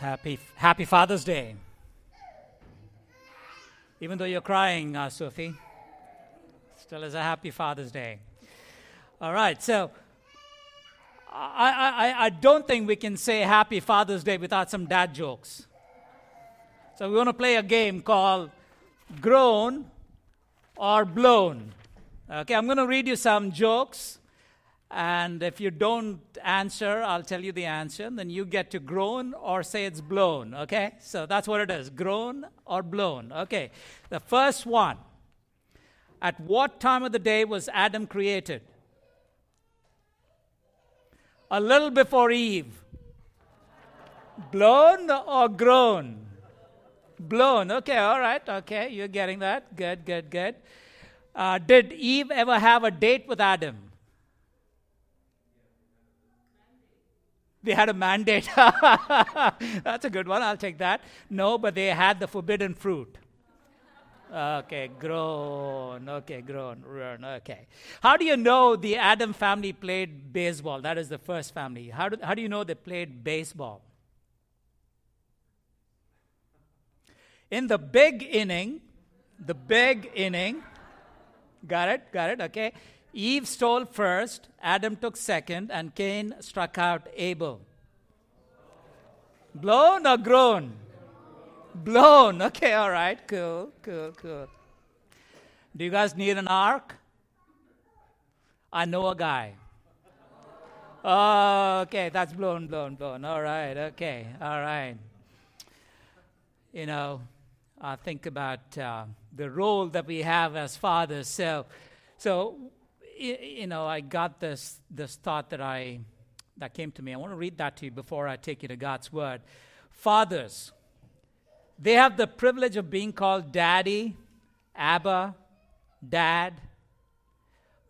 Happy, happy Father's Day. Even though you're crying, uh, Sophie, still is a happy Father's Day. All right, so I, I, I don't think we can say Happy Father's Day without some dad jokes. So we want to play a game called Groan or Blown. Okay, I'm going to read you some jokes. And if you don't answer, I'll tell you the answer. Then you get to groan or say it's blown. Okay? So that's what it is groan or blown. Okay. The first one. At what time of the day was Adam created? A little before Eve. Blown or groan? Blown. Okay, all right. Okay, you're getting that. Good, good, good. Uh, did Eve ever have a date with Adam? They had a mandate. That's a good one. I'll take that. No, but they had the forbidden fruit. Okay, groan. Okay, groan. Okay. How do you know the Adam family played baseball? That is the first family. How do, how do you know they played baseball? In the big inning, the big inning, got it, got it, okay. Eve stole first, Adam took second, and Cain struck out Abel. Blown or groan? Blown. Okay, all right, cool, cool, cool. Do you guys need an ark? I know a guy. Oh, okay, that's blown, blown, blown. All right, okay, all right. You know, I think about uh, the role that we have as fathers. So, so you know, I got this this thought that I that came to me. I want to read that to you before I take you to God's word. Fathers, they have the privilege of being called daddy, Abba, dad.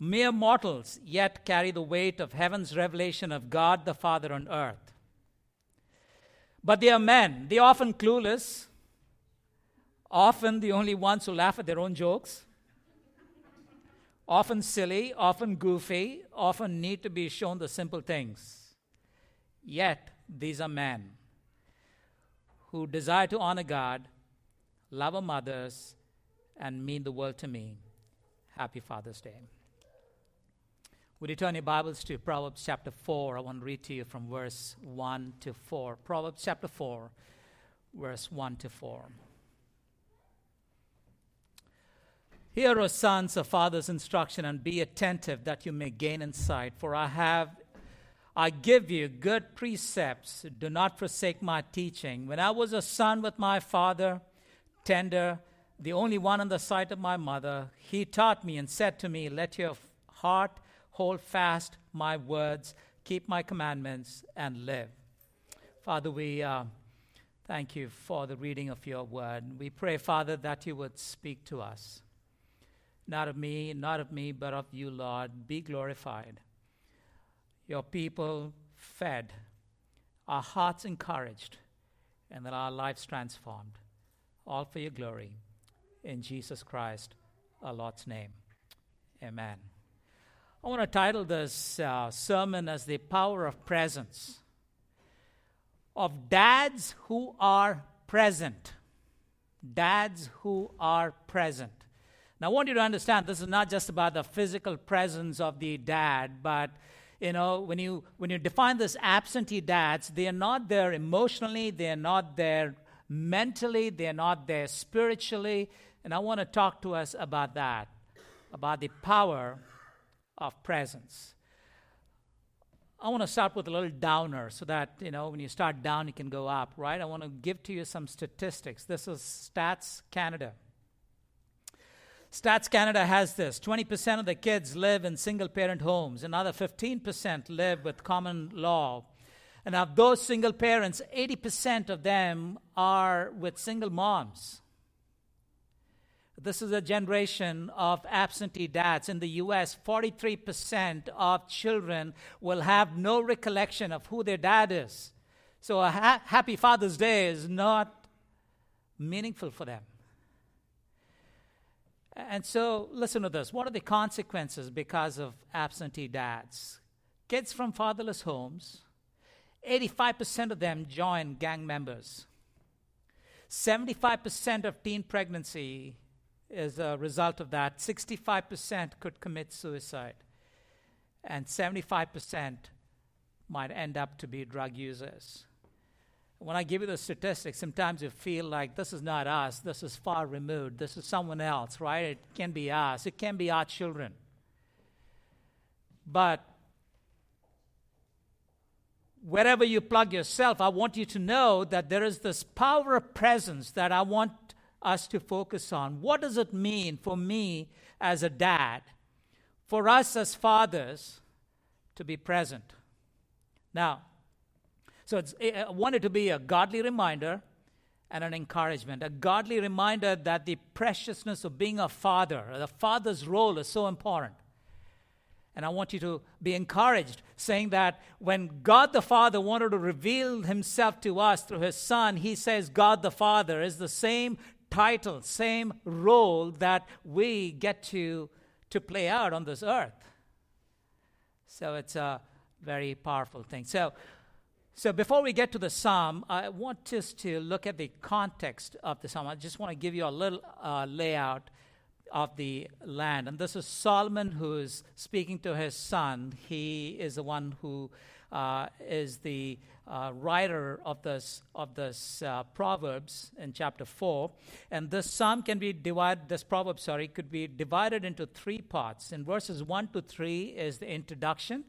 Mere mortals yet carry the weight of heaven's revelation of God the Father on earth. But they are men. They are often clueless, often the only ones who laugh at their own jokes often silly, often goofy, often need to be shown the simple things. Yet, these are men who desire to honor God, love our mothers, and mean the world to me. Happy Father's Day. Would you turn your Bibles to Proverbs chapter 4? I want to read to you from verse 1 to 4. Proverbs chapter 4, verse 1 to 4. Hear, O sons, of father's instruction, and be attentive that you may gain insight. For I have, I give you good precepts. Do not forsake my teaching. When I was a son with my father, tender, the only one in the sight of my mother, he taught me and said to me, Let your heart hold fast my words, keep my commandments, and live. Father, we uh, thank you for the reading of your word. We pray, Father, that you would speak to us. Not of me, not of me, but of you, Lord. Be glorified. Your people fed, our hearts encouraged, and that our lives transformed. All for your glory. In Jesus Christ, our Lord's name. Amen. I want to title this uh, sermon as The Power of Presence. Of dads who are present. Dads who are present. Now, I want you to understand this is not just about the physical presence of the dad, but you know, when you when you define this absentee dads, they are not there emotionally, they are not there mentally, they are not there spiritually, and I want to talk to us about that, about the power of presence. I want to start with a little downer so that, you know, when you start down, you can go up, right? I want to give to you some statistics. This is Stats Canada. Stats Canada has this 20% of the kids live in single parent homes, another 15% live with common law. And of those single parents, 80% of them are with single moms. This is a generation of absentee dads. In the US, 43% of children will have no recollection of who their dad is. So a ha- happy Father's Day is not meaningful for them. And so, listen to this. What are the consequences because of absentee dads? Kids from fatherless homes 85% of them join gang members. 75% of teen pregnancy is a result of that. 65% could commit suicide. And 75% might end up to be drug users. When I give you the statistics, sometimes you feel like this is not us, this is far removed, this is someone else, right? It can be us, it can be our children. But wherever you plug yourself, I want you to know that there is this power of presence that I want us to focus on. What does it mean for me as a dad, for us as fathers to be present? Now, so I eh, eh, want it to be a godly reminder and an encouragement. A godly reminder that the preciousness of being a father, the father's role is so important. And I want you to be encouraged, saying that when God the Father wanted to reveal himself to us through his Son, he says God the Father is the same title, same role that we get to, to play out on this earth. So it's a very powerful thing. So, so before we get to the psalm, I want us to look at the context of the psalm. I just want to give you a little uh, layout of the land. And this is Solomon who is speaking to his son. He is the one who uh, is the uh, writer of this of this uh, proverbs in chapter four, and this psalm can be divided. This proverb, sorry, could be divided into three parts. In verses one to three is the introduction,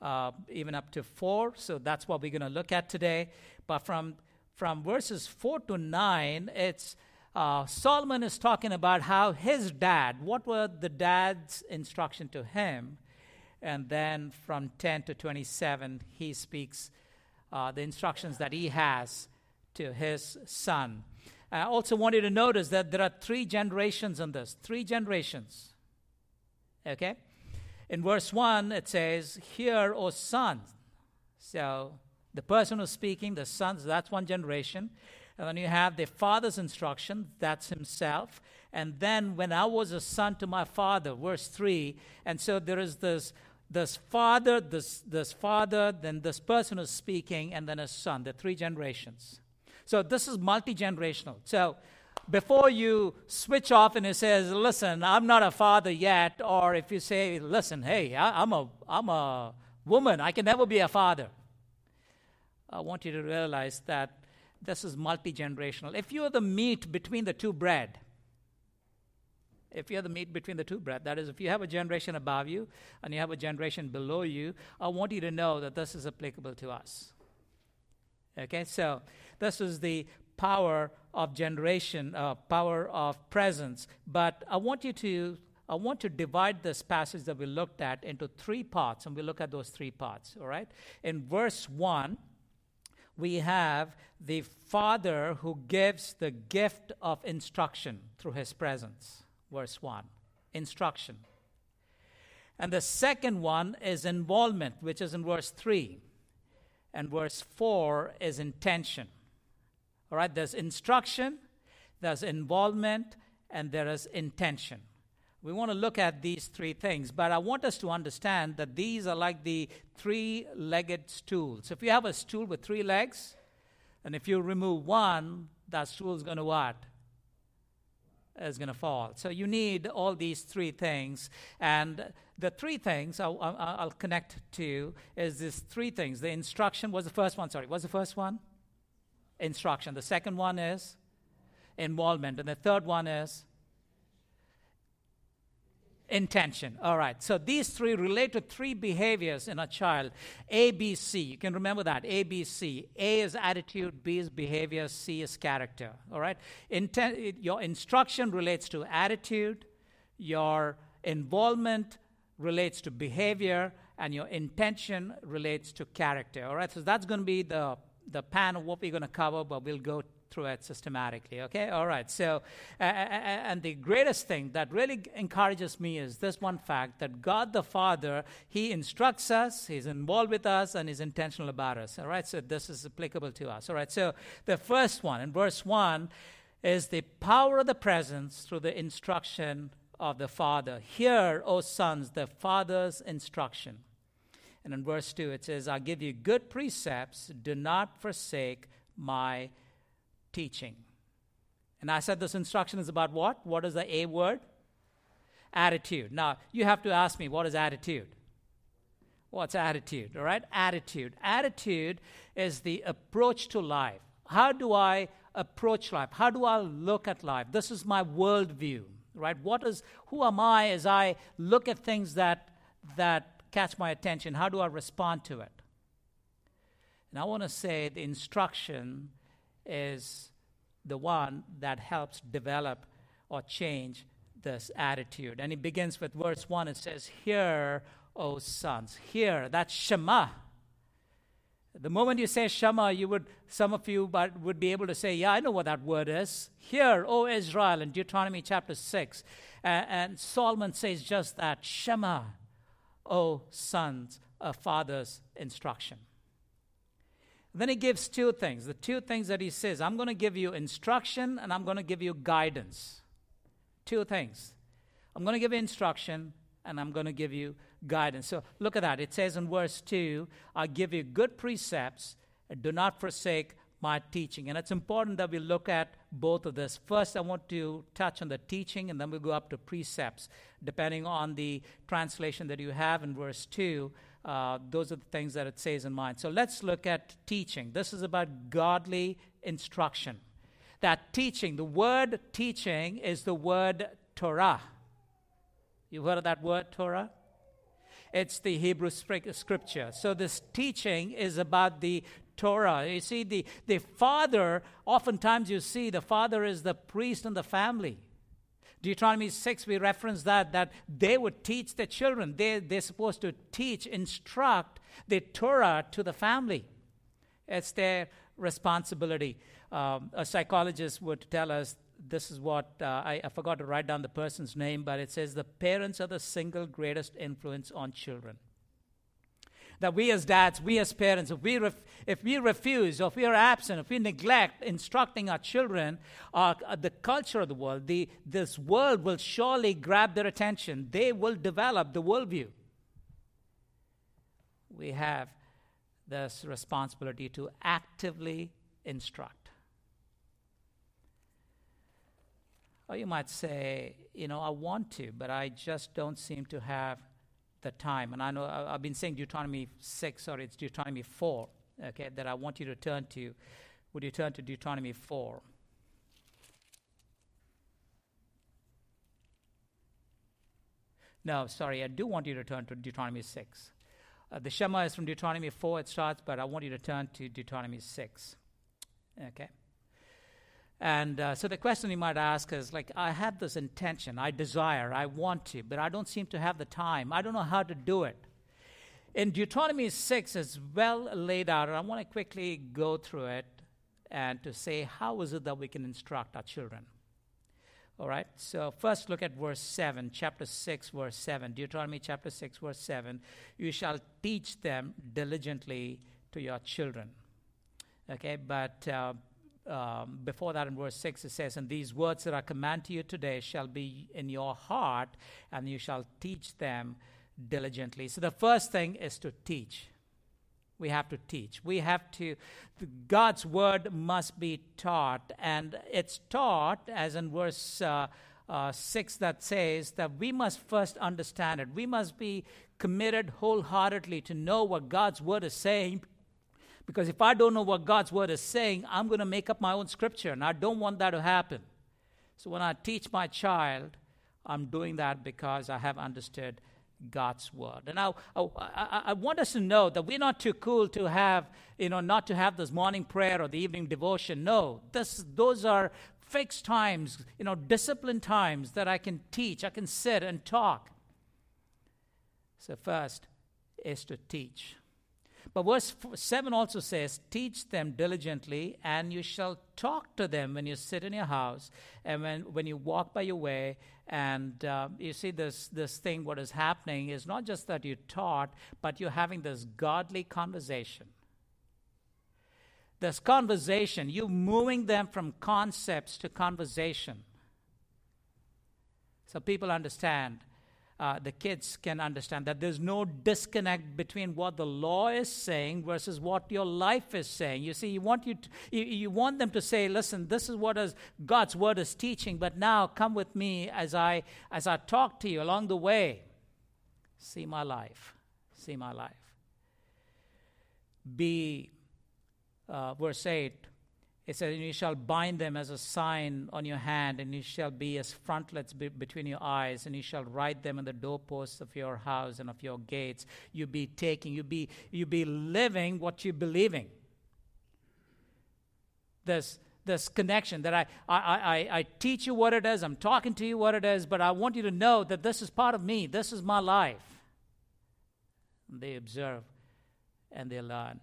uh, even up to four. So that's what we're going to look at today. But from from verses four to nine, it's uh, Solomon is talking about how his dad, what were the dad's instruction to him, and then from 10 to 27, he speaks uh, the instructions that he has to his son. I also want you to notice that there are three generations in this. Three generations. Okay? In verse 1, it says, Hear, O son. So the person who's speaking, the sons, that's one generation. And then you have the father's instruction, that's himself. And then when I was a son to my father, verse 3. And so there is this this father, this, this father, then this person who's speaking, and then a son, the three generations. So this is multi generational. So before you switch off and it says, listen, I'm not a father yet, or if you say, listen, hey, I, I'm, a, I'm a woman, I can never be a father. I want you to realize that this is multi generational. If you're the meat between the two bread, if you're the meat between the two bread, that is, if you have a generation above you and you have a generation below you, I want you to know that this is applicable to us. Okay, so this is the power of generation, uh, power of presence. But I want you to I want to divide this passage that we looked at into three parts, and we look at those three parts. All right. In verse one, we have the Father who gives the gift of instruction through his presence. Verse 1 instruction. And the second one is involvement, which is in verse 3. And verse 4 is intention. All right, there's instruction, there's involvement, and there is intention. We want to look at these three things, but I want us to understand that these are like the three legged stools. If you have a stool with three legs, and if you remove one, that stool is going to what? Is going to fall. So you need all these three things. And the three things I'll, I'll, connect to is these three things. The instruction was the first one, sorry. was the first one? Instruction. The second one is involvement. And the third one is intention. All right. So these three relate to three behaviors in a child. A, B, C. You can remember that. A, B, C. A is attitude, B is behavior, C is character. All right. Inten- your instruction relates to attitude, your involvement relates to behavior, and your intention relates to character. All right. So that's going to be the the pan of what we're going to cover, but we'll go through it systematically. Okay, all right. So, uh, and the greatest thing that really encourages me is this one fact that God the Father, He instructs us, He's involved with us, and He's intentional about us. All right, so this is applicable to us. All right, so the first one in verse 1 is the power of the presence through the instruction of the Father. Hear, O sons, the Father's instruction. And in verse 2, it says, I give you good precepts, do not forsake my teaching. And I said this instruction is about what? What is the A word? Attitude. Now, you have to ask me, what is attitude? What's attitude? All right? Attitude. Attitude is the approach to life. How do I approach life? How do I look at life? This is my worldview, right? What is, who am I as I look at things that, that catch my attention? How do I respond to it? And I want to say the instruction is the one that helps develop or change this attitude. And it begins with verse 1. It says, Hear, O sons. Hear. That's Shema. The moment you say Shema, you would, some of you but would be able to say, Yeah, I know what that word is. Hear, O Israel, in Deuteronomy chapter 6. and Solomon says just that Shema, O sons, a father's instruction. Then he gives two things. The two things that he says I'm going to give you instruction and I'm going to give you guidance. Two things. I'm going to give you instruction and I'm going to give you guidance. So look at that. It says in verse 2 I give you good precepts, do not forsake my teaching. And it's important that we look at both of this. First, I want to touch on the teaching, and then we'll go up to precepts. Depending on the translation that you have in verse 2, uh, those are the things that it says in mind. So let's look at teaching. This is about godly instruction. That teaching, the word teaching is the word Torah. You've heard of that word, Torah? It's the Hebrew scripture. So this teaching is about the Torah. You see, the, the father, oftentimes you see the father is the priest in the family. Deuteronomy 6, we reference that, that they would teach the children. They, they're supposed to teach, instruct the Torah to the family. It's their responsibility. Um, a psychologist would tell us this is what uh, I, I forgot to write down the person's name, but it says the parents are the single greatest influence on children that we as dads, we as parents, if we, ref- if we refuse, or if we are absent, if we neglect instructing our children, uh, the culture of the world, the, this world will surely grab their attention. They will develop the worldview. We have this responsibility to actively instruct. Or you might say, you know, I want to, but I just don't seem to have the time. And I know I've been saying Deuteronomy 6, or it's Deuteronomy 4, okay, that I want you to turn to. Would you turn to Deuteronomy 4? No, sorry, I do want you to turn to Deuteronomy 6. Uh, the Shema is from Deuteronomy 4, it starts, but I want you to turn to Deuteronomy 6. Okay? And uh, so the question you might ask is like, I have this intention, I desire, I want to, but I don't seem to have the time. I don't know how to do it. In Deuteronomy 6, it's well laid out, and I want to quickly go through it and to say, how is it that we can instruct our children? All right, so first look at verse 7, chapter 6, verse 7. Deuteronomy chapter 6, verse 7. You shall teach them diligently to your children. Okay, but uh, um, before that in verse 6 it says, And these words that I command to you today shall be in your heart, and you shall teach them diligently. So the first thing is to teach. We have to teach. We have to, God's word must be taught. And it's taught, as in verse uh, uh, 6 that says, that we must first understand it. We must be committed wholeheartedly to know what God's word is saying because if I don't know what God's word is saying, I'm going to make up my own scripture, and I don't want that to happen. So when I teach my child, I'm doing that because I have understood God's word. And I, I, I, want us to know that we're not too cool to have, you know, not to have this morning prayer or the evening devotion. No, this, those are fixed times, you know, disciplined times that I can teach, I can sit and talk. So, first is to teach. But verse 7 also says, Teach them diligently, and you shall talk to them when you sit in your house and when, when you walk by your way. And uh, you see, this, this thing, what is happening is not just that you taught, but you're having this godly conversation. This conversation, you moving them from concepts to conversation. So people understand uh, the kids can understand that there's no disconnect between what the law is saying versus what your life is saying. You see, you want you, to, you, you want them to say, "Listen, this is what is God's word is teaching." But now, come with me as I as I talk to you along the way. See my life. See my life. Be uh, verse eight it says, you shall bind them as a sign on your hand, and you shall be as frontlets be- between your eyes, and you shall write them on the doorposts of your house and of your gates. You be taking, you be, you be living what you're believing. This, this connection that I, I, I, I teach you what it is, I'm talking to you what it is, but I want you to know that this is part of me, this is my life. And they observe and they learn.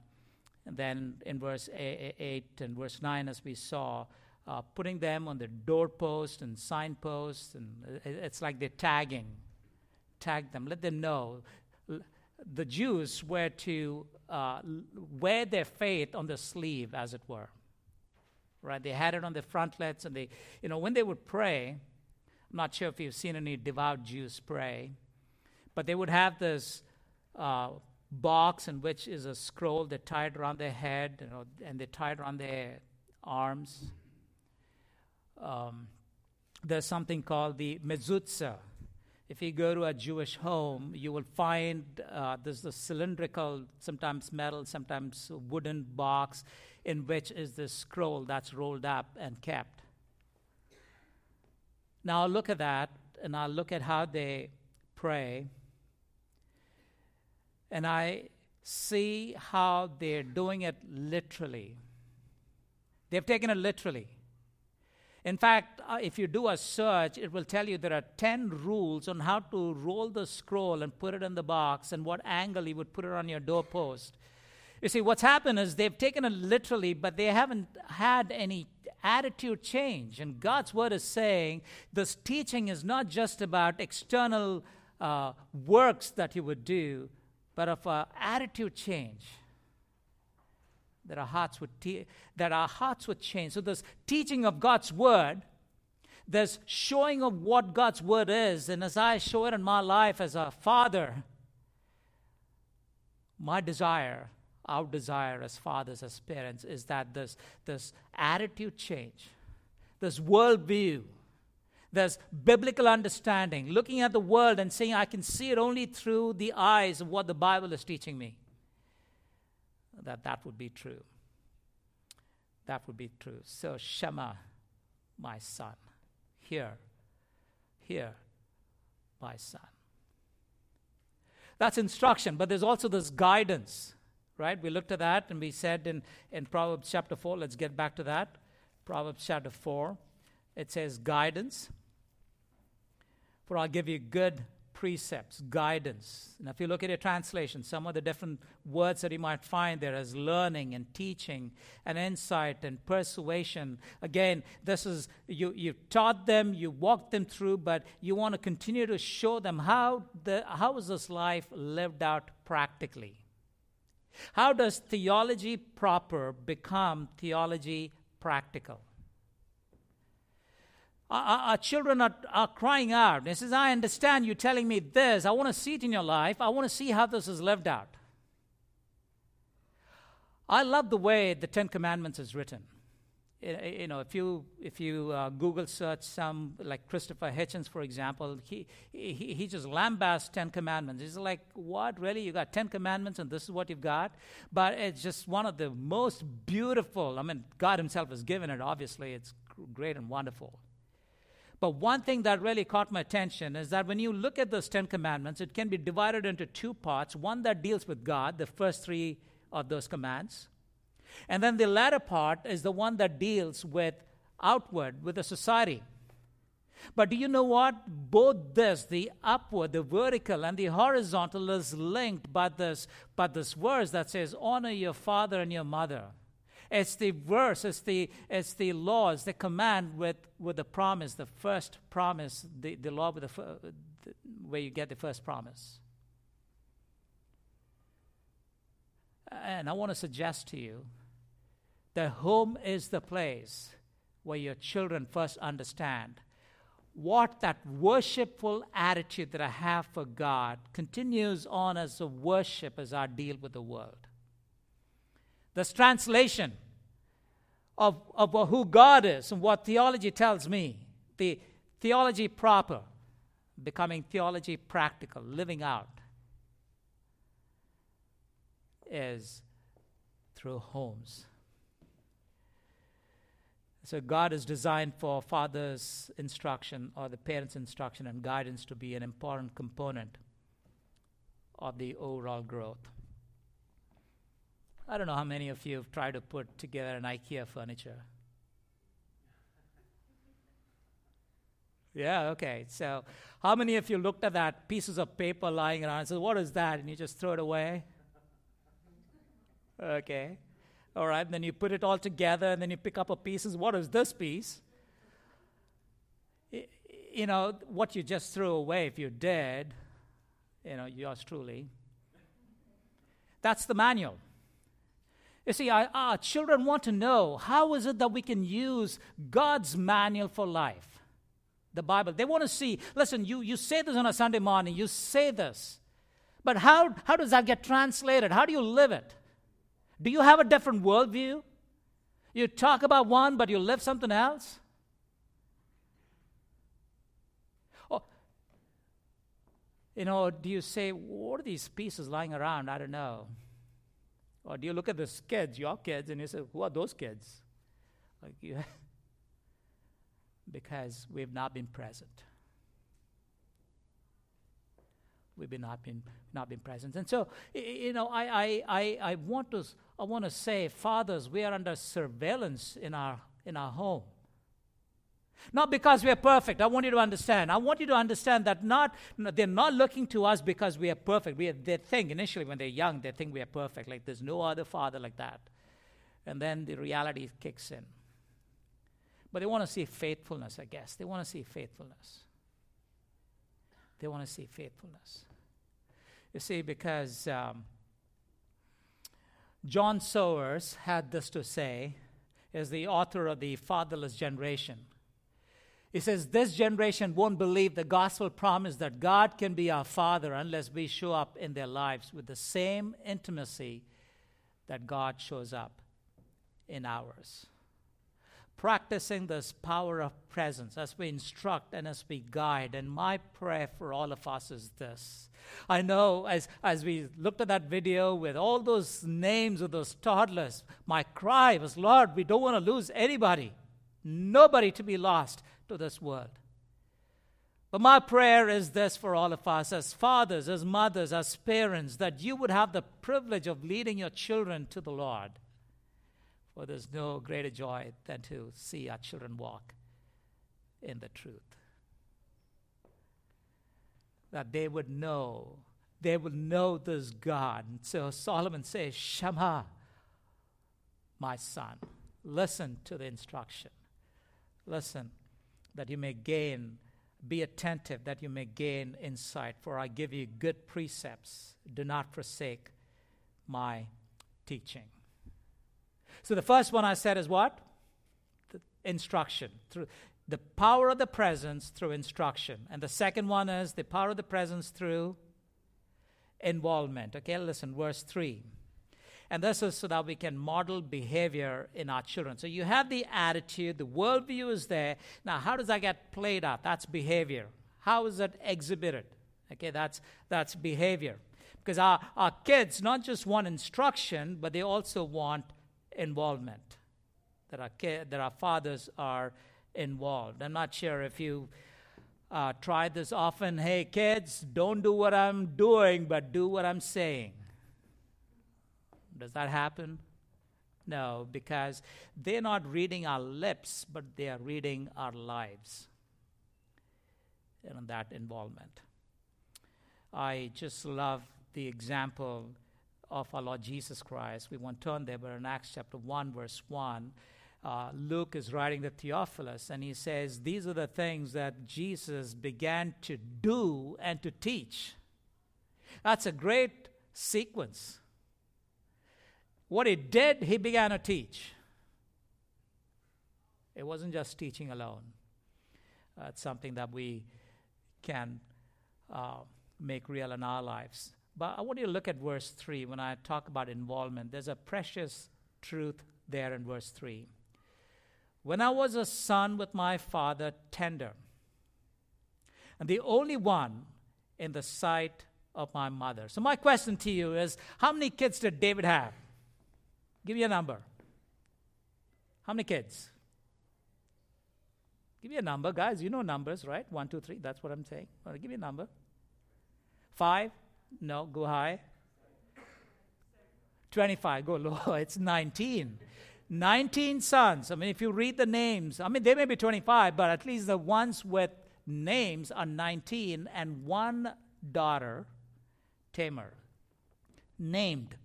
Then in verse 8 and verse 9, as we saw, uh, putting them on the doorpost and signposts, and it's like they're tagging. Tag them, let them know. The Jews were to uh, wear their faith on the sleeve, as it were. Right? They had it on their frontlets, and they, you know, when they would pray, I'm not sure if you've seen any devout Jews pray, but they would have this uh, box in which is a scroll they tied around their head you know, and they tied around their arms. Um, there's something called the mezuzah. If you go to a Jewish home, you will find uh, there's a cylindrical, sometimes metal, sometimes wooden box in which is this scroll that's rolled up and kept. Now look at that, and I'll look at how they pray and I see how they're doing it literally. They've taken it literally. In fact, uh, if you do a search, it will tell you there are 10 rules on how to roll the scroll and put it in the box and what angle you would put it on your doorpost. You see, what's happened is they've taken it literally, but they haven't had any attitude change. And God's word is saying this teaching is not just about external uh, works that you would do, but of an attitude change that our hearts would te- that our hearts would change. So this teaching of god's word this showing of what god's word is and as i show it in my life as a father my desire our desire as fathers as parents is that this this attitude change this worldview there's biblical understanding, looking at the world and saying, I can see it only through the eyes of what the Bible is teaching me. That that would be true. That would be true. So, Shema, my son, hear, hear, my son. That's instruction, but there's also this guidance, right? We looked at that and we said in, in Proverbs chapter 4, let's get back to that. Proverbs chapter 4, it says guidance. For I'll give you good precepts, guidance. And if you look at your translation, some of the different words that you might find there as learning and teaching and insight and persuasion. Again, this is you you taught them, you walked them through, but you want to continue to show them how the how is this life lived out practically. How does theology proper become theology practical? Our, our, children are, are crying out. They says, I understand you telling me this. I want to see it in your life. I want to see how this is lived out. I love the way the Ten Commandments is written. You know, if you if you uh, Google search some like Christopher Hitchens, for example, he, he he just lambasts Ten Commandments. He's like, "What really? You got Ten Commandments, and this is what you've got?" But it's just one of the most beautiful. I mean, God Himself has given it. Obviously, it's great and wonderful. But one thing that really caught my attention is that when you look at those Ten Commandments, it can be divided into two parts one that deals with God, the first three of those commands. And then the latter part is the one that deals with outward, with the society. But do you know what? Both this, the upward, the vertical, and the horizontal, is linked by this, by this verse that says, Honor your father and your mother. It's the verse, it's the, it's the law, it's the command with, with the promise, the first promise, the, the law with the, the, where you get the first promise. And I want to suggest to you that home is the place where your children first understand what that worshipful attitude that I have for God continues on as a worship as I deal with the world. This translation of, of who God is and what theology tells me, the theology proper, becoming theology practical, living out, is through homes. So, God is designed for father's instruction or the parent's instruction and guidance to be an important component of the overall growth. I don't know how many of you have tried to put together an IKEA furniture. Yeah, okay. So, how many of you looked at that pieces of paper lying around and said, What is that? And you just throw it away? Okay. All right. Then you put it all together and then you pick up a pieces. What is this piece? You know, what you just threw away if you're dead, you know, yours truly. That's the manual. You see, our, our ah, children want to know how is it that we can use God's manual for life? The Bible. They want to see, listen, you, you say this on a Sunday morning, you say this, but how, how does that get translated? How do you live it? Do you have a different worldview? You talk about one, but you live something else? Or, you know, do you say, what are these pieces lying around? I don't know. Or do you look at the kids, your kids, and you say, who are those kids? Like you, because we've not been present. We've been not been not been present, and so you know, I I I, I want to I want to say, fathers, we are under surveillance in our in our home. Not because we are perfect. I want you to understand. I want you to understand that not they're not looking to us because we are perfect. We are, they think initially when they're young, they think we are perfect. Like there's no other father like that, and then the reality kicks in. But they want to see faithfulness. I guess they want to see faithfulness. They want to see faithfulness. You see, because um, John Sowers had this to say, as the author of The Fatherless Generation. He says, This generation won't believe the gospel promise that God can be our Father unless we show up in their lives with the same intimacy that God shows up in ours. Practicing this power of presence as we instruct and as we guide. And my prayer for all of us is this. I know as, as we looked at that video with all those names of those toddlers, my cry was, Lord, we don't want to lose anybody, nobody to be lost to this world. But my prayer is this for all of us as fathers, as mothers, as parents, that you would have the privilege of leading your children to the Lord. For there's no greater joy than to see our children walk in the truth. That they would know, they would know this God. And so Solomon says, Shema, my son, listen to the instruction. Listen that you may gain, be attentive, that you may gain insight. For I give you good precepts. Do not forsake my teaching. So the first one I said is what? The instruction. Through the power of the presence through instruction. And the second one is the power of the presence through involvement. Okay, listen, verse 3. And this is so that we can model behavior in our children. So you have the attitude, the worldview is there. Now, how does that get played out? That's behavior. How is it exhibited? Okay, that's, that's behavior. Because our, our kids not just want instruction, but they also want involvement. That our, that our fathers are involved. I'm not sure if you uh, tried this often. Hey, kids, don't do what I'm doing, but do what I'm saying. Does that happen? No, because they're not reading our lips, but they are reading our lives and that involvement. I just love the example of our Lord Jesus Christ. We won't turn there, but in Acts chapter 1, verse 1, uh, Luke is writing to Theophilus, and he says, These are the things that Jesus began to do and to teach. That's a great sequence. What he did, he began to teach. It wasn't just teaching alone. Uh, it's something that we can uh, make real in our lives. But I want you to look at verse 3 when I talk about involvement. There's a precious truth there in verse 3. When I was a son with my father, tender, and the only one in the sight of my mother. So, my question to you is how many kids did David have? Give me a number. How many kids? Give me a number, guys. You know numbers, right? One, two, three. That's what I'm saying. Well, give me a number. Five? No, go high. 25, go low. It's 19. 19 sons. I mean, if you read the names, I mean, they may be 25, but at least the ones with names are 19, and one daughter, Tamar, named.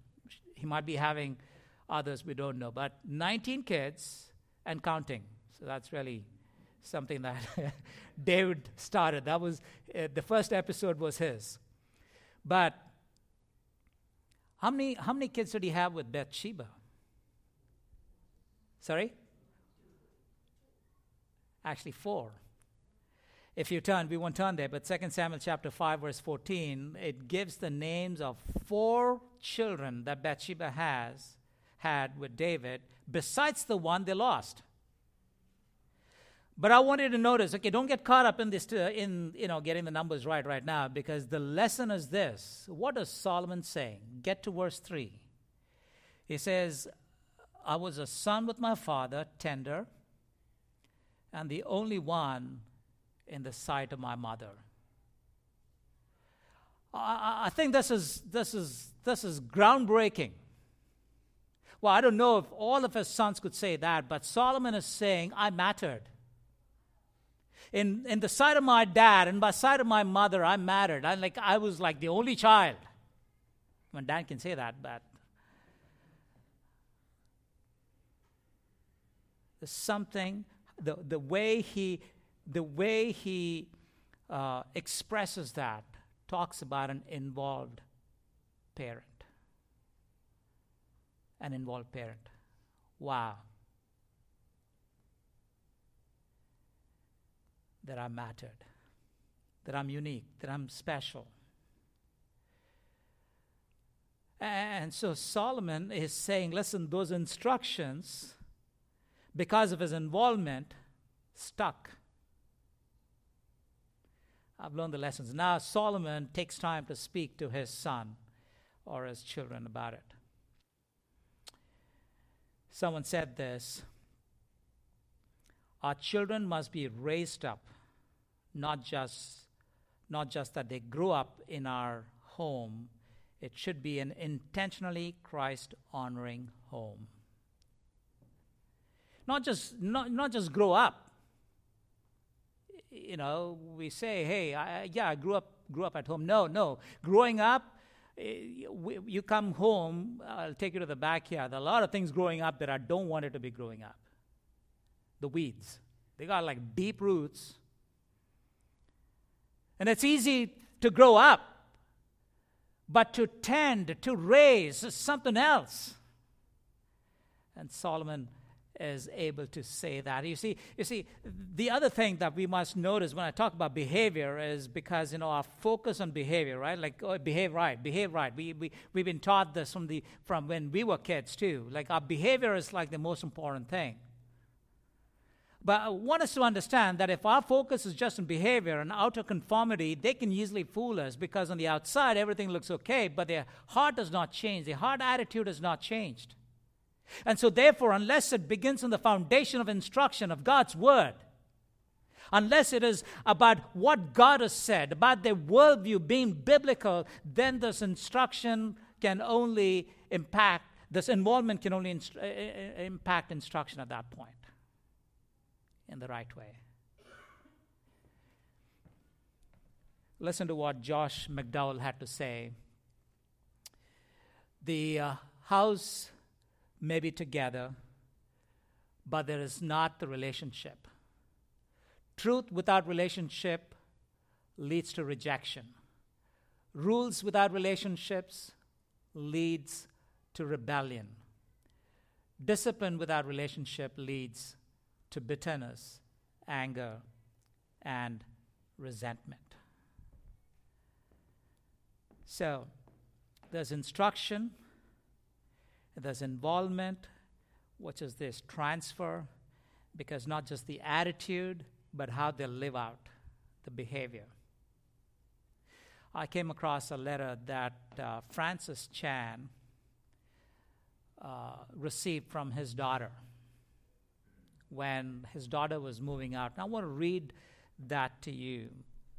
He might be having others we don't know, but 19 kids and counting. So that's really something that David started. That was uh, the first episode was his. But how many how many kids did he have with Bathsheba? Sorry? Actually, four. If you turn, we won't turn there, but 2 Samuel chapter 5, verse 14, it gives the names of four children that Bathsheba has had with David, besides the one they lost. But I want you to notice, okay, don't get caught up in this, uh, in you know, getting the numbers right right now, because the lesson is this. What does Solomon say? Get to verse three. He says, "I was a son with my father, tender, and the only one in the sight of my mother." I, I think this is this is this is groundbreaking. Well, I don't know if all of his sons could say that, but Solomon is saying, I mattered in, in the sight of my dad and by sight of my mother, I mattered. I, like, I was like the only child. When dad can say that, but there's something, the, the way he, the way he uh, expresses that talks about an involved parent. An involved parent. Wow. that I mattered, that I'm unique, that I'm special. And so Solomon is saying, listen, those instructions, because of his involvement, stuck. I've learned the lessons. Now Solomon takes time to speak to his son or his children about it. Someone said this our children must be raised up, not just, not just that they grow up in our home. It should be an intentionally Christ honoring home. Not just, not, not just grow up. You know, we say, hey, I, yeah, I grew up, grew up at home. No, no. Growing up, Eh, you come home, I'll take you to the backyard. A lot of things growing up that I don't want it to be growing up the weeds. They got like deep roots. And it's easy to grow up, but to tend, to raise is something else. And Solomon is able to say that. You see, you see, the other thing that we must notice when I talk about behavior is because you know our focus on behavior, right? Like oh, behave right, behave right. We we we've been taught this from the from when we were kids too. Like our behavior is like the most important thing. But I want us to understand that if our focus is just on behavior and outer conformity, they can easily fool us because on the outside everything looks okay, but their heart does not change. Their heart attitude has not changed. And so, therefore, unless it begins on the foundation of instruction of God's Word, unless it is about what God has said, about their worldview being biblical, then this instruction can only impact, this involvement can only inst- impact instruction at that point in the right way. Listen to what Josh McDowell had to say. The uh, house may be together, but there is not the relationship. Truth without relationship leads to rejection. Rules without relationships leads to rebellion. Discipline without relationship leads to bitterness, anger, and resentment. So, there's instruction, there's involvement, which is this transfer, because not just the attitude, but how they live out the behavior. I came across a letter that uh, Francis Chan uh, received from his daughter when his daughter was moving out. And I want to read that to you.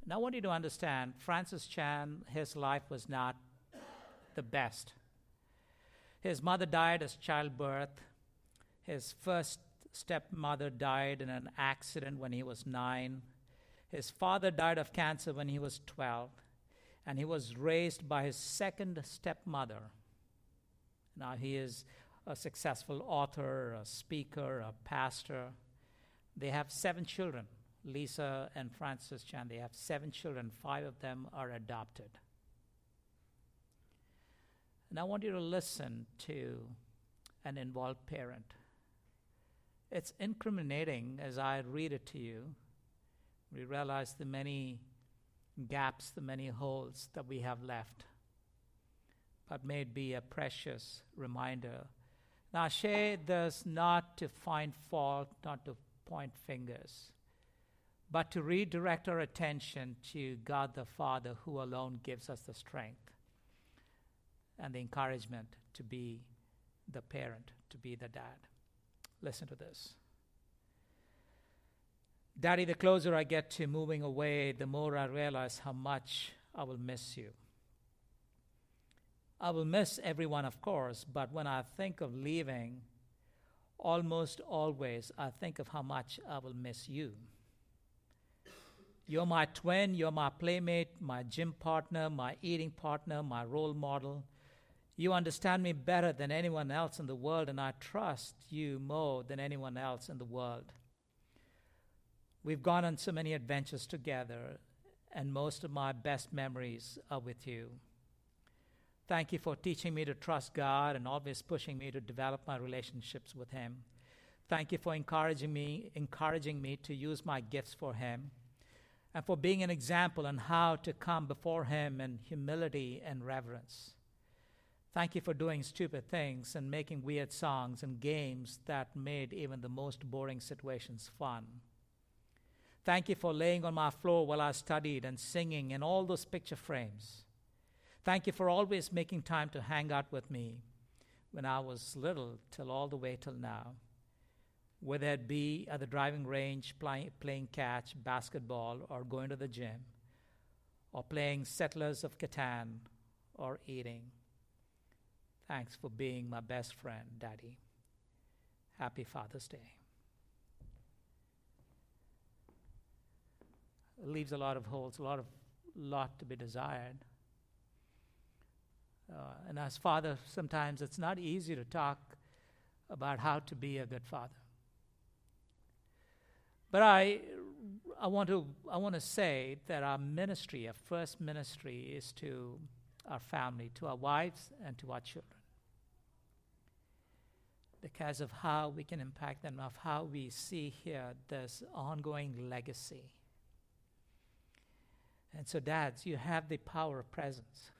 Now, I want you to understand Francis Chan, his life was not the best. His mother died as childbirth. His first stepmother died in an accident when he was nine. His father died of cancer when he was 12. And he was raised by his second stepmother. Now he is a successful author, a speaker, a pastor. They have seven children. Lisa and Francis Chan, they have seven children. Five of them are adopted. And I want you to listen to an involved parent. It's incriminating as I read it to you. We realize the many gaps, the many holes that we have left. But may it be a precious reminder. Now, share this not to find fault, not to point fingers, but to redirect our attention to God the Father, who alone gives us the strength and the encouragement to be the parent, to be the dad. Listen to this. Daddy, the closer I get to moving away, the more I realize how much I will miss you. I will miss everyone, of course, but when I think of leaving, almost always I think of how much I will miss you. You're my twin, you're my playmate, my gym partner, my eating partner, my role model. You understand me better than anyone else in the world, and I trust you more than anyone else in the world. We've gone on so many adventures together, and most of my best memories are with you. Thank you for teaching me to trust God and always pushing me to develop my relationships with Him. Thank you for encouraging me, encouraging me to use my gifts for Him, and for being an example on how to come before Him in humility and reverence. Thank you for doing stupid things and making weird songs and games that made even the most boring situations fun. Thank you for laying on my floor while I studied and singing in all those picture frames. Thank you for always making time to hang out with me when I was little till all the way till now. Whether it be at the driving range play, playing catch, basketball, or going to the gym, or playing Settlers of Catan, or eating. Thanks for being my best friend, Daddy. Happy Father's Day. It leaves a lot of holes, a lot of lot to be desired. Uh, and as father, sometimes it's not easy to talk about how to be a good father. But I, I want to, I want to say that our ministry, our first ministry, is to our family, to our wives, and to our children because of how we can impact them, of how we see here this ongoing legacy. And so, dads, you have the power of presence.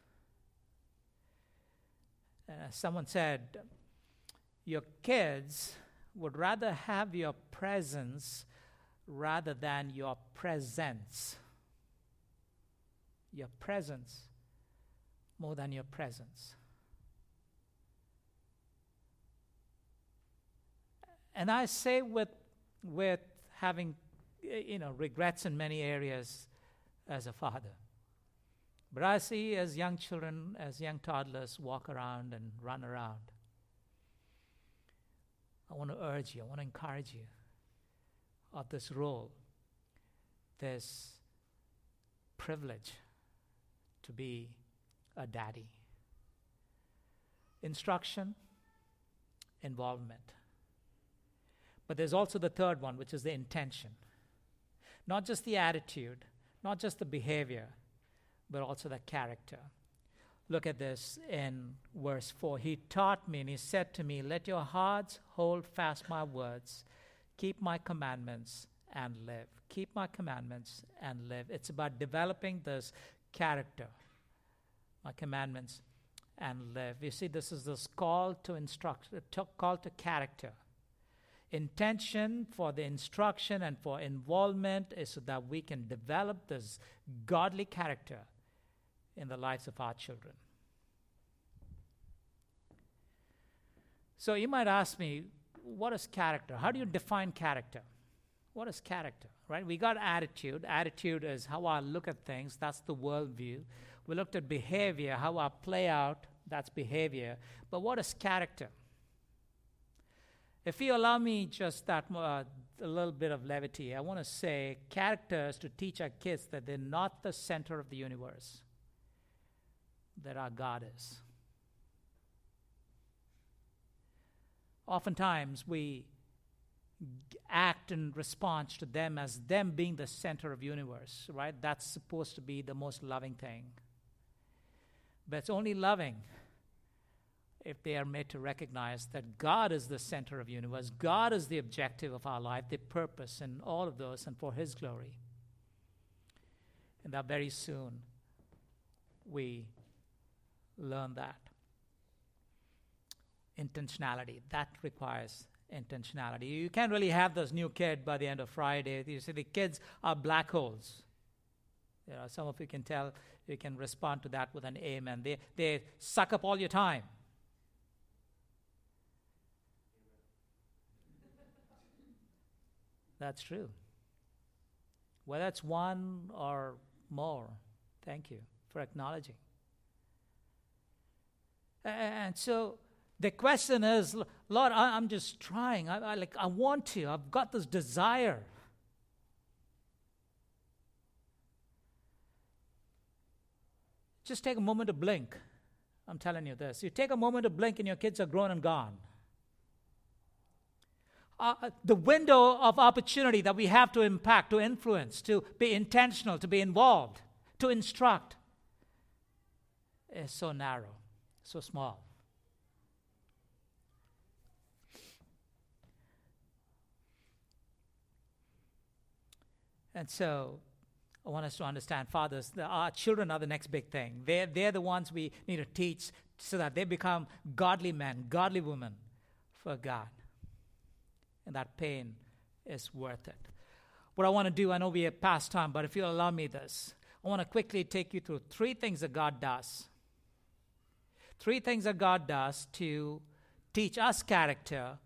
Uh, someone said, Your kids would rather have your presence rather than your presents. Your presence more than your presents. And I say with, with having, eh, you know, regrets in many areas as a father. But I see as young children, as young toddlers walk around and run around. I want to urge you, I want to encourage you of this role, this privilege to be a daddy. Instruction, involvement. But there's also the third one, which is the intention. Not just the attitude, not just the behavior, but also the character. Look at this in verse 4. He taught me and he said to me, Let your hearts hold fast my words, keep my commandments, and live. Keep my commandments and live. It's about developing this character, my commandments and live. You see, this is this call to instruct, call to character. Intention for the instruction and for involvement is so that we can develop this godly character in the lives of our children. So you might ask me, what is character? How do you define character? What is character? Right? We got attitude. Attitude is how I look at things. That's the worldview. We looked at behavior, how I play out. That's behavior. But what is character? If you allow me just that uh, a little bit of levity, I want to say characters to teach our kids that they're not the center of the universe, that our God is. Oftentimes, we act in response to them as them being the center of universe, right? That's supposed to be the most loving thing. But it's only loving if they are made to recognize that God is the center of universe, God is the objective of our life, the purpose, and all of those, and for His glory. And that very soon we learn that. Intentionality, that requires intentionality. You can't really have this new kid by the end of Friday. You see, the kids are black holes. You know, some of you can tell, you can respond to that with an amen. They, they suck up all your time. That's true. Whether it's one or more, thank you for acknowledging. And so the question is, Lord, I, am just trying. I, I, like I want to. I've got this desire. Just take a moment to blink. I'm telling you this. You take a moment to blink, and your kids are grown and gone. Uh, the window of opportunity that we have to impact, to influence, to be intentional, to be involved, to instruct is so narrow, so small. And so I want us to understand, fathers, the, our children are the next big thing. They're, they're the ones we need to teach so that they become godly men, godly women for God. And that pain is worth it. What I want to do, I know we have past time, but if you'll allow me this, I want to quickly take you through three things that God does. Three things that God does to teach us character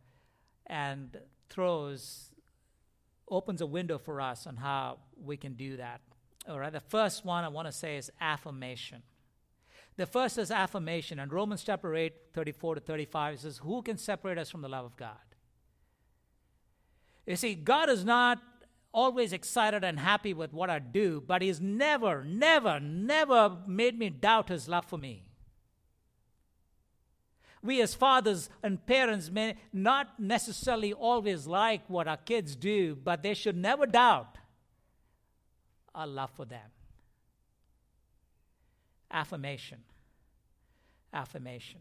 and throws opens a window for us on how we can do that. All right, the first one I want to say is affirmation. The first is affirmation. In Romans chapter 8, 34 to 35, it says, Who can separate us from the love of God? You see, God is not always excited and happy with what I do, but He's never, never, never made me doubt His love for me we as fathers and parents may not necessarily always like what our kids do, but they should never doubt our love for them. Affirmation. Affirmation.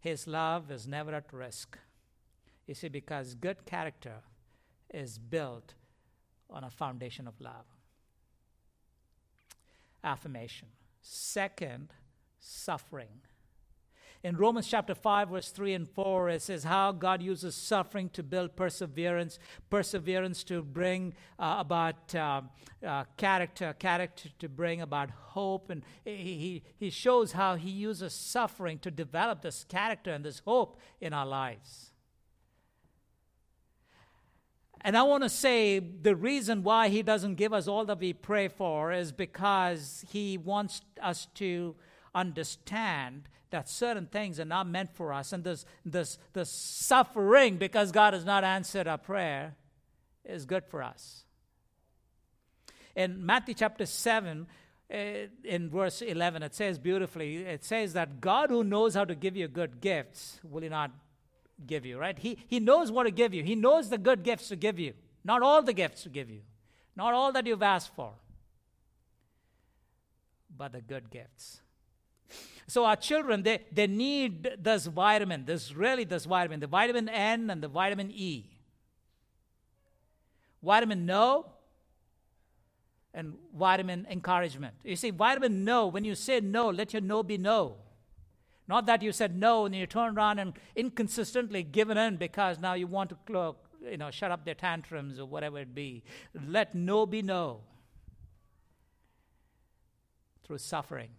His love is never at risk. You see, because good character is built on a foundation of love. Affirmation. Second, suffering in Romans chapter 5, verse 3 and 4, it says how God uses suffering to build perseverance, perseverance to bring uh, about uh, uh, character, character to bring about hope. And he, he shows how he uses suffering to develop this character and this hope in our lives. And I want to say the reason why he doesn't give us all that we pray for is because he wants us to understand that certain things are not meant for us, and this, this, suffering because God has not answered our prayer is good for us. In Matthew chapter 7, eh, in verse 11, it says beautifully, it says that God who knows how to give you good gifts, will he not give you, right? He, he knows what to give you. He knows the good gifts to give you. Not all the gifts to give you. Not all that you've asked for. But the good gifts. So our children, they, they need this vitamin, this really this vitamin, the vitamin N and the vitamin E. vitamin no, and vitamin encouragement. You see, vitamin no, when you say no, let your no be no. Not that you said no and you turn around and inconsistently given in because now you want to you know, shut up their tantrums or whatever it be. Let no be no through suffering.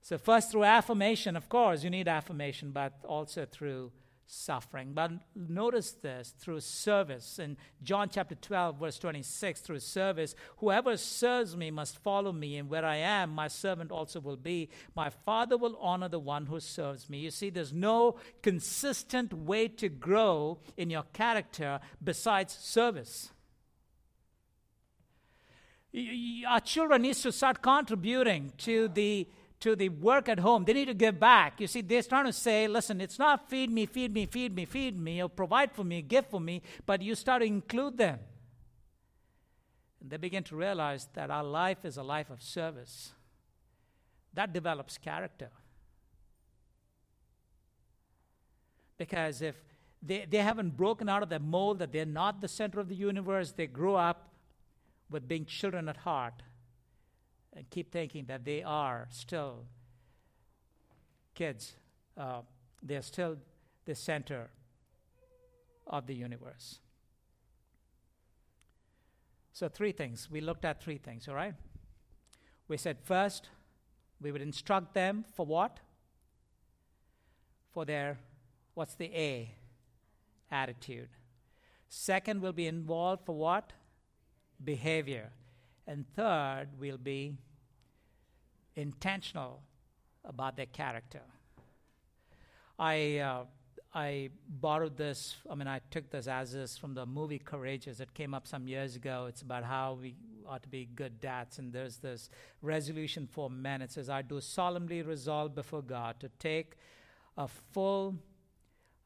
So, first through affirmation, of course, you need affirmation, but also through suffering. But notice this through service. In John chapter 12, verse 26, through service, whoever serves me must follow me, and where I am, my servant also will be. My Father will honor the one who serves me. You see, there's no consistent way to grow in your character besides service. Our children need to start contributing to the to the work at home. They need to give back. You see, they're trying to say, listen, it's not feed me, feed me, feed me, feed me, or provide for me, give for me, but you start to include them. And they begin to realize that our life is a life of service. That develops character. Because if they, they haven't broken out of that mold that they're not the center of the universe, they grow up with being children at heart and keep thinking that they are still kids. Uh, they're still the center of the universe. So, three things. We looked at three things, all right? We said first, we would instruct them for what? For their, what's the A? Attitude. Second, we'll be involved for what? Behavior. And third, we'll be intentional about their character. I, uh, I borrowed this, I mean, I took this as is from the movie Courageous. It came up some years ago. It's about how we ought to be good dads. And there's this resolution for men. It says, I do solemnly resolve before God to take a full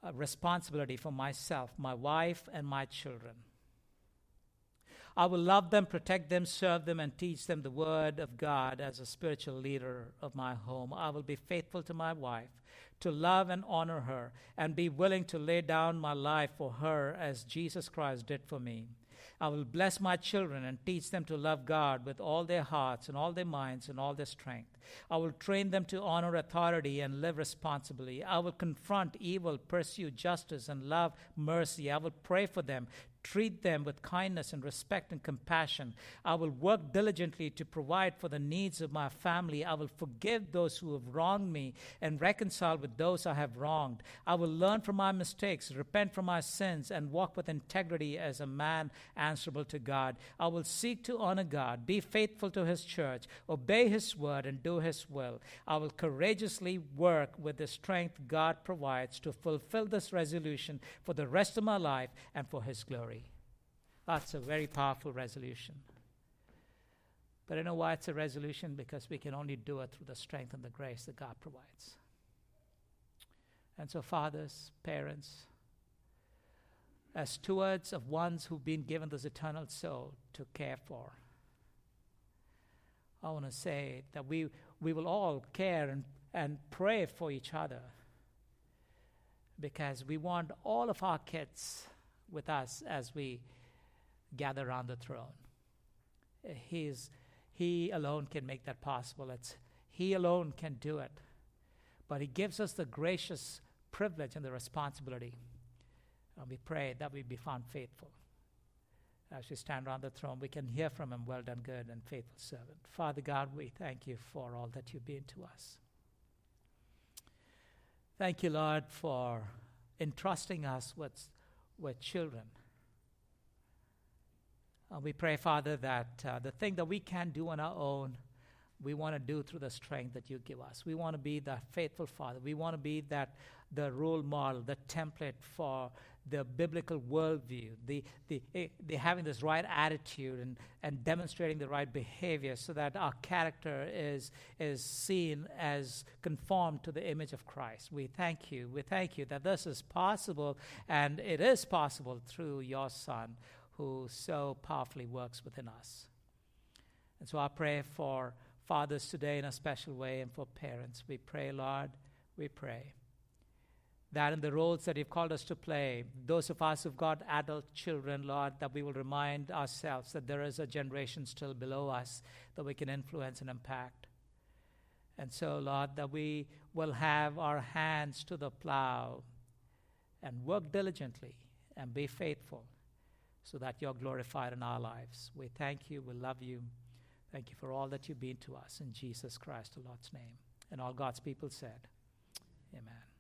uh, responsibility for myself, my wife, and my children I will love them, protect them, serve them, and teach them the word of God as a spiritual leader of my home. I will be faithful to my wife, to love and honor her, and be willing to lay down my life for her as Jesus Christ did for me. I will bless my children and teach them to love God with all their hearts and all their minds and all their strength. I will train them to honor authority and live responsibly. I will confront evil, pursue justice, and love mercy. I will pray for them, treat them with kindness and respect and compassion. I will work diligently to provide for the needs of my family. I will forgive those who have wronged me and reconcile with those I have wronged. I will learn from my mistakes, repent from my sins, and walk with integrity as a man answerable to God. I will seek to honor God, be faithful to his church, obey his word, and do his will. I will courageously work with the strength God provides to fulfill this resolution for the rest of my life and for his glory. That's a very powerful resolution. But I know why it's a resolution? Because we can only do it through the strength and the grace that God provides. And so, fathers, parents, as stewards of ones who've been given this eternal soul to care for, I want to say that we, we will all care and, and pray for each other because we want all of our kids with us as we gather around the throne. Uh, He's, he alone can make that possible. It's, he alone can do it. But He gives us the gracious privilege and the responsibility. And we pray that we be found faithful. As we stand around the throne, we can hear from Him, well done, good and faithful servant. Father God, we thank you for all that you've been to us. Thank you, Lord, for entrusting us with, with children uh, we pray, Father, that uh, the thing that we can't do on our own, we want to do through the strength that you give us. We want to be the faithful Father. We want to be that the role model, the template for the biblical worldview, the, the, eh, the having this right attitude and, and demonstrating the right behavior so that our character is, is seen as conformed to the image of Christ. We thank you. We thank you that this is possible, and it is possible through your Son who so powerfully works within us. And so I pray for fathers today in a special way and for parents. We pray, Lord, we pray that in the roles that you've called us to play, those of us who've got adult children, Lord, that we will remind ourselves that there is a generation still below us that we can influence and impact. And so, Lord, that we will have our hands to the plow and work diligently and be faithful so that you're glorified in our lives. We thank you. We love you. Thank you for all that you've been to us. In Jesus Christ, the Lord's name. And all God's people said, Amen.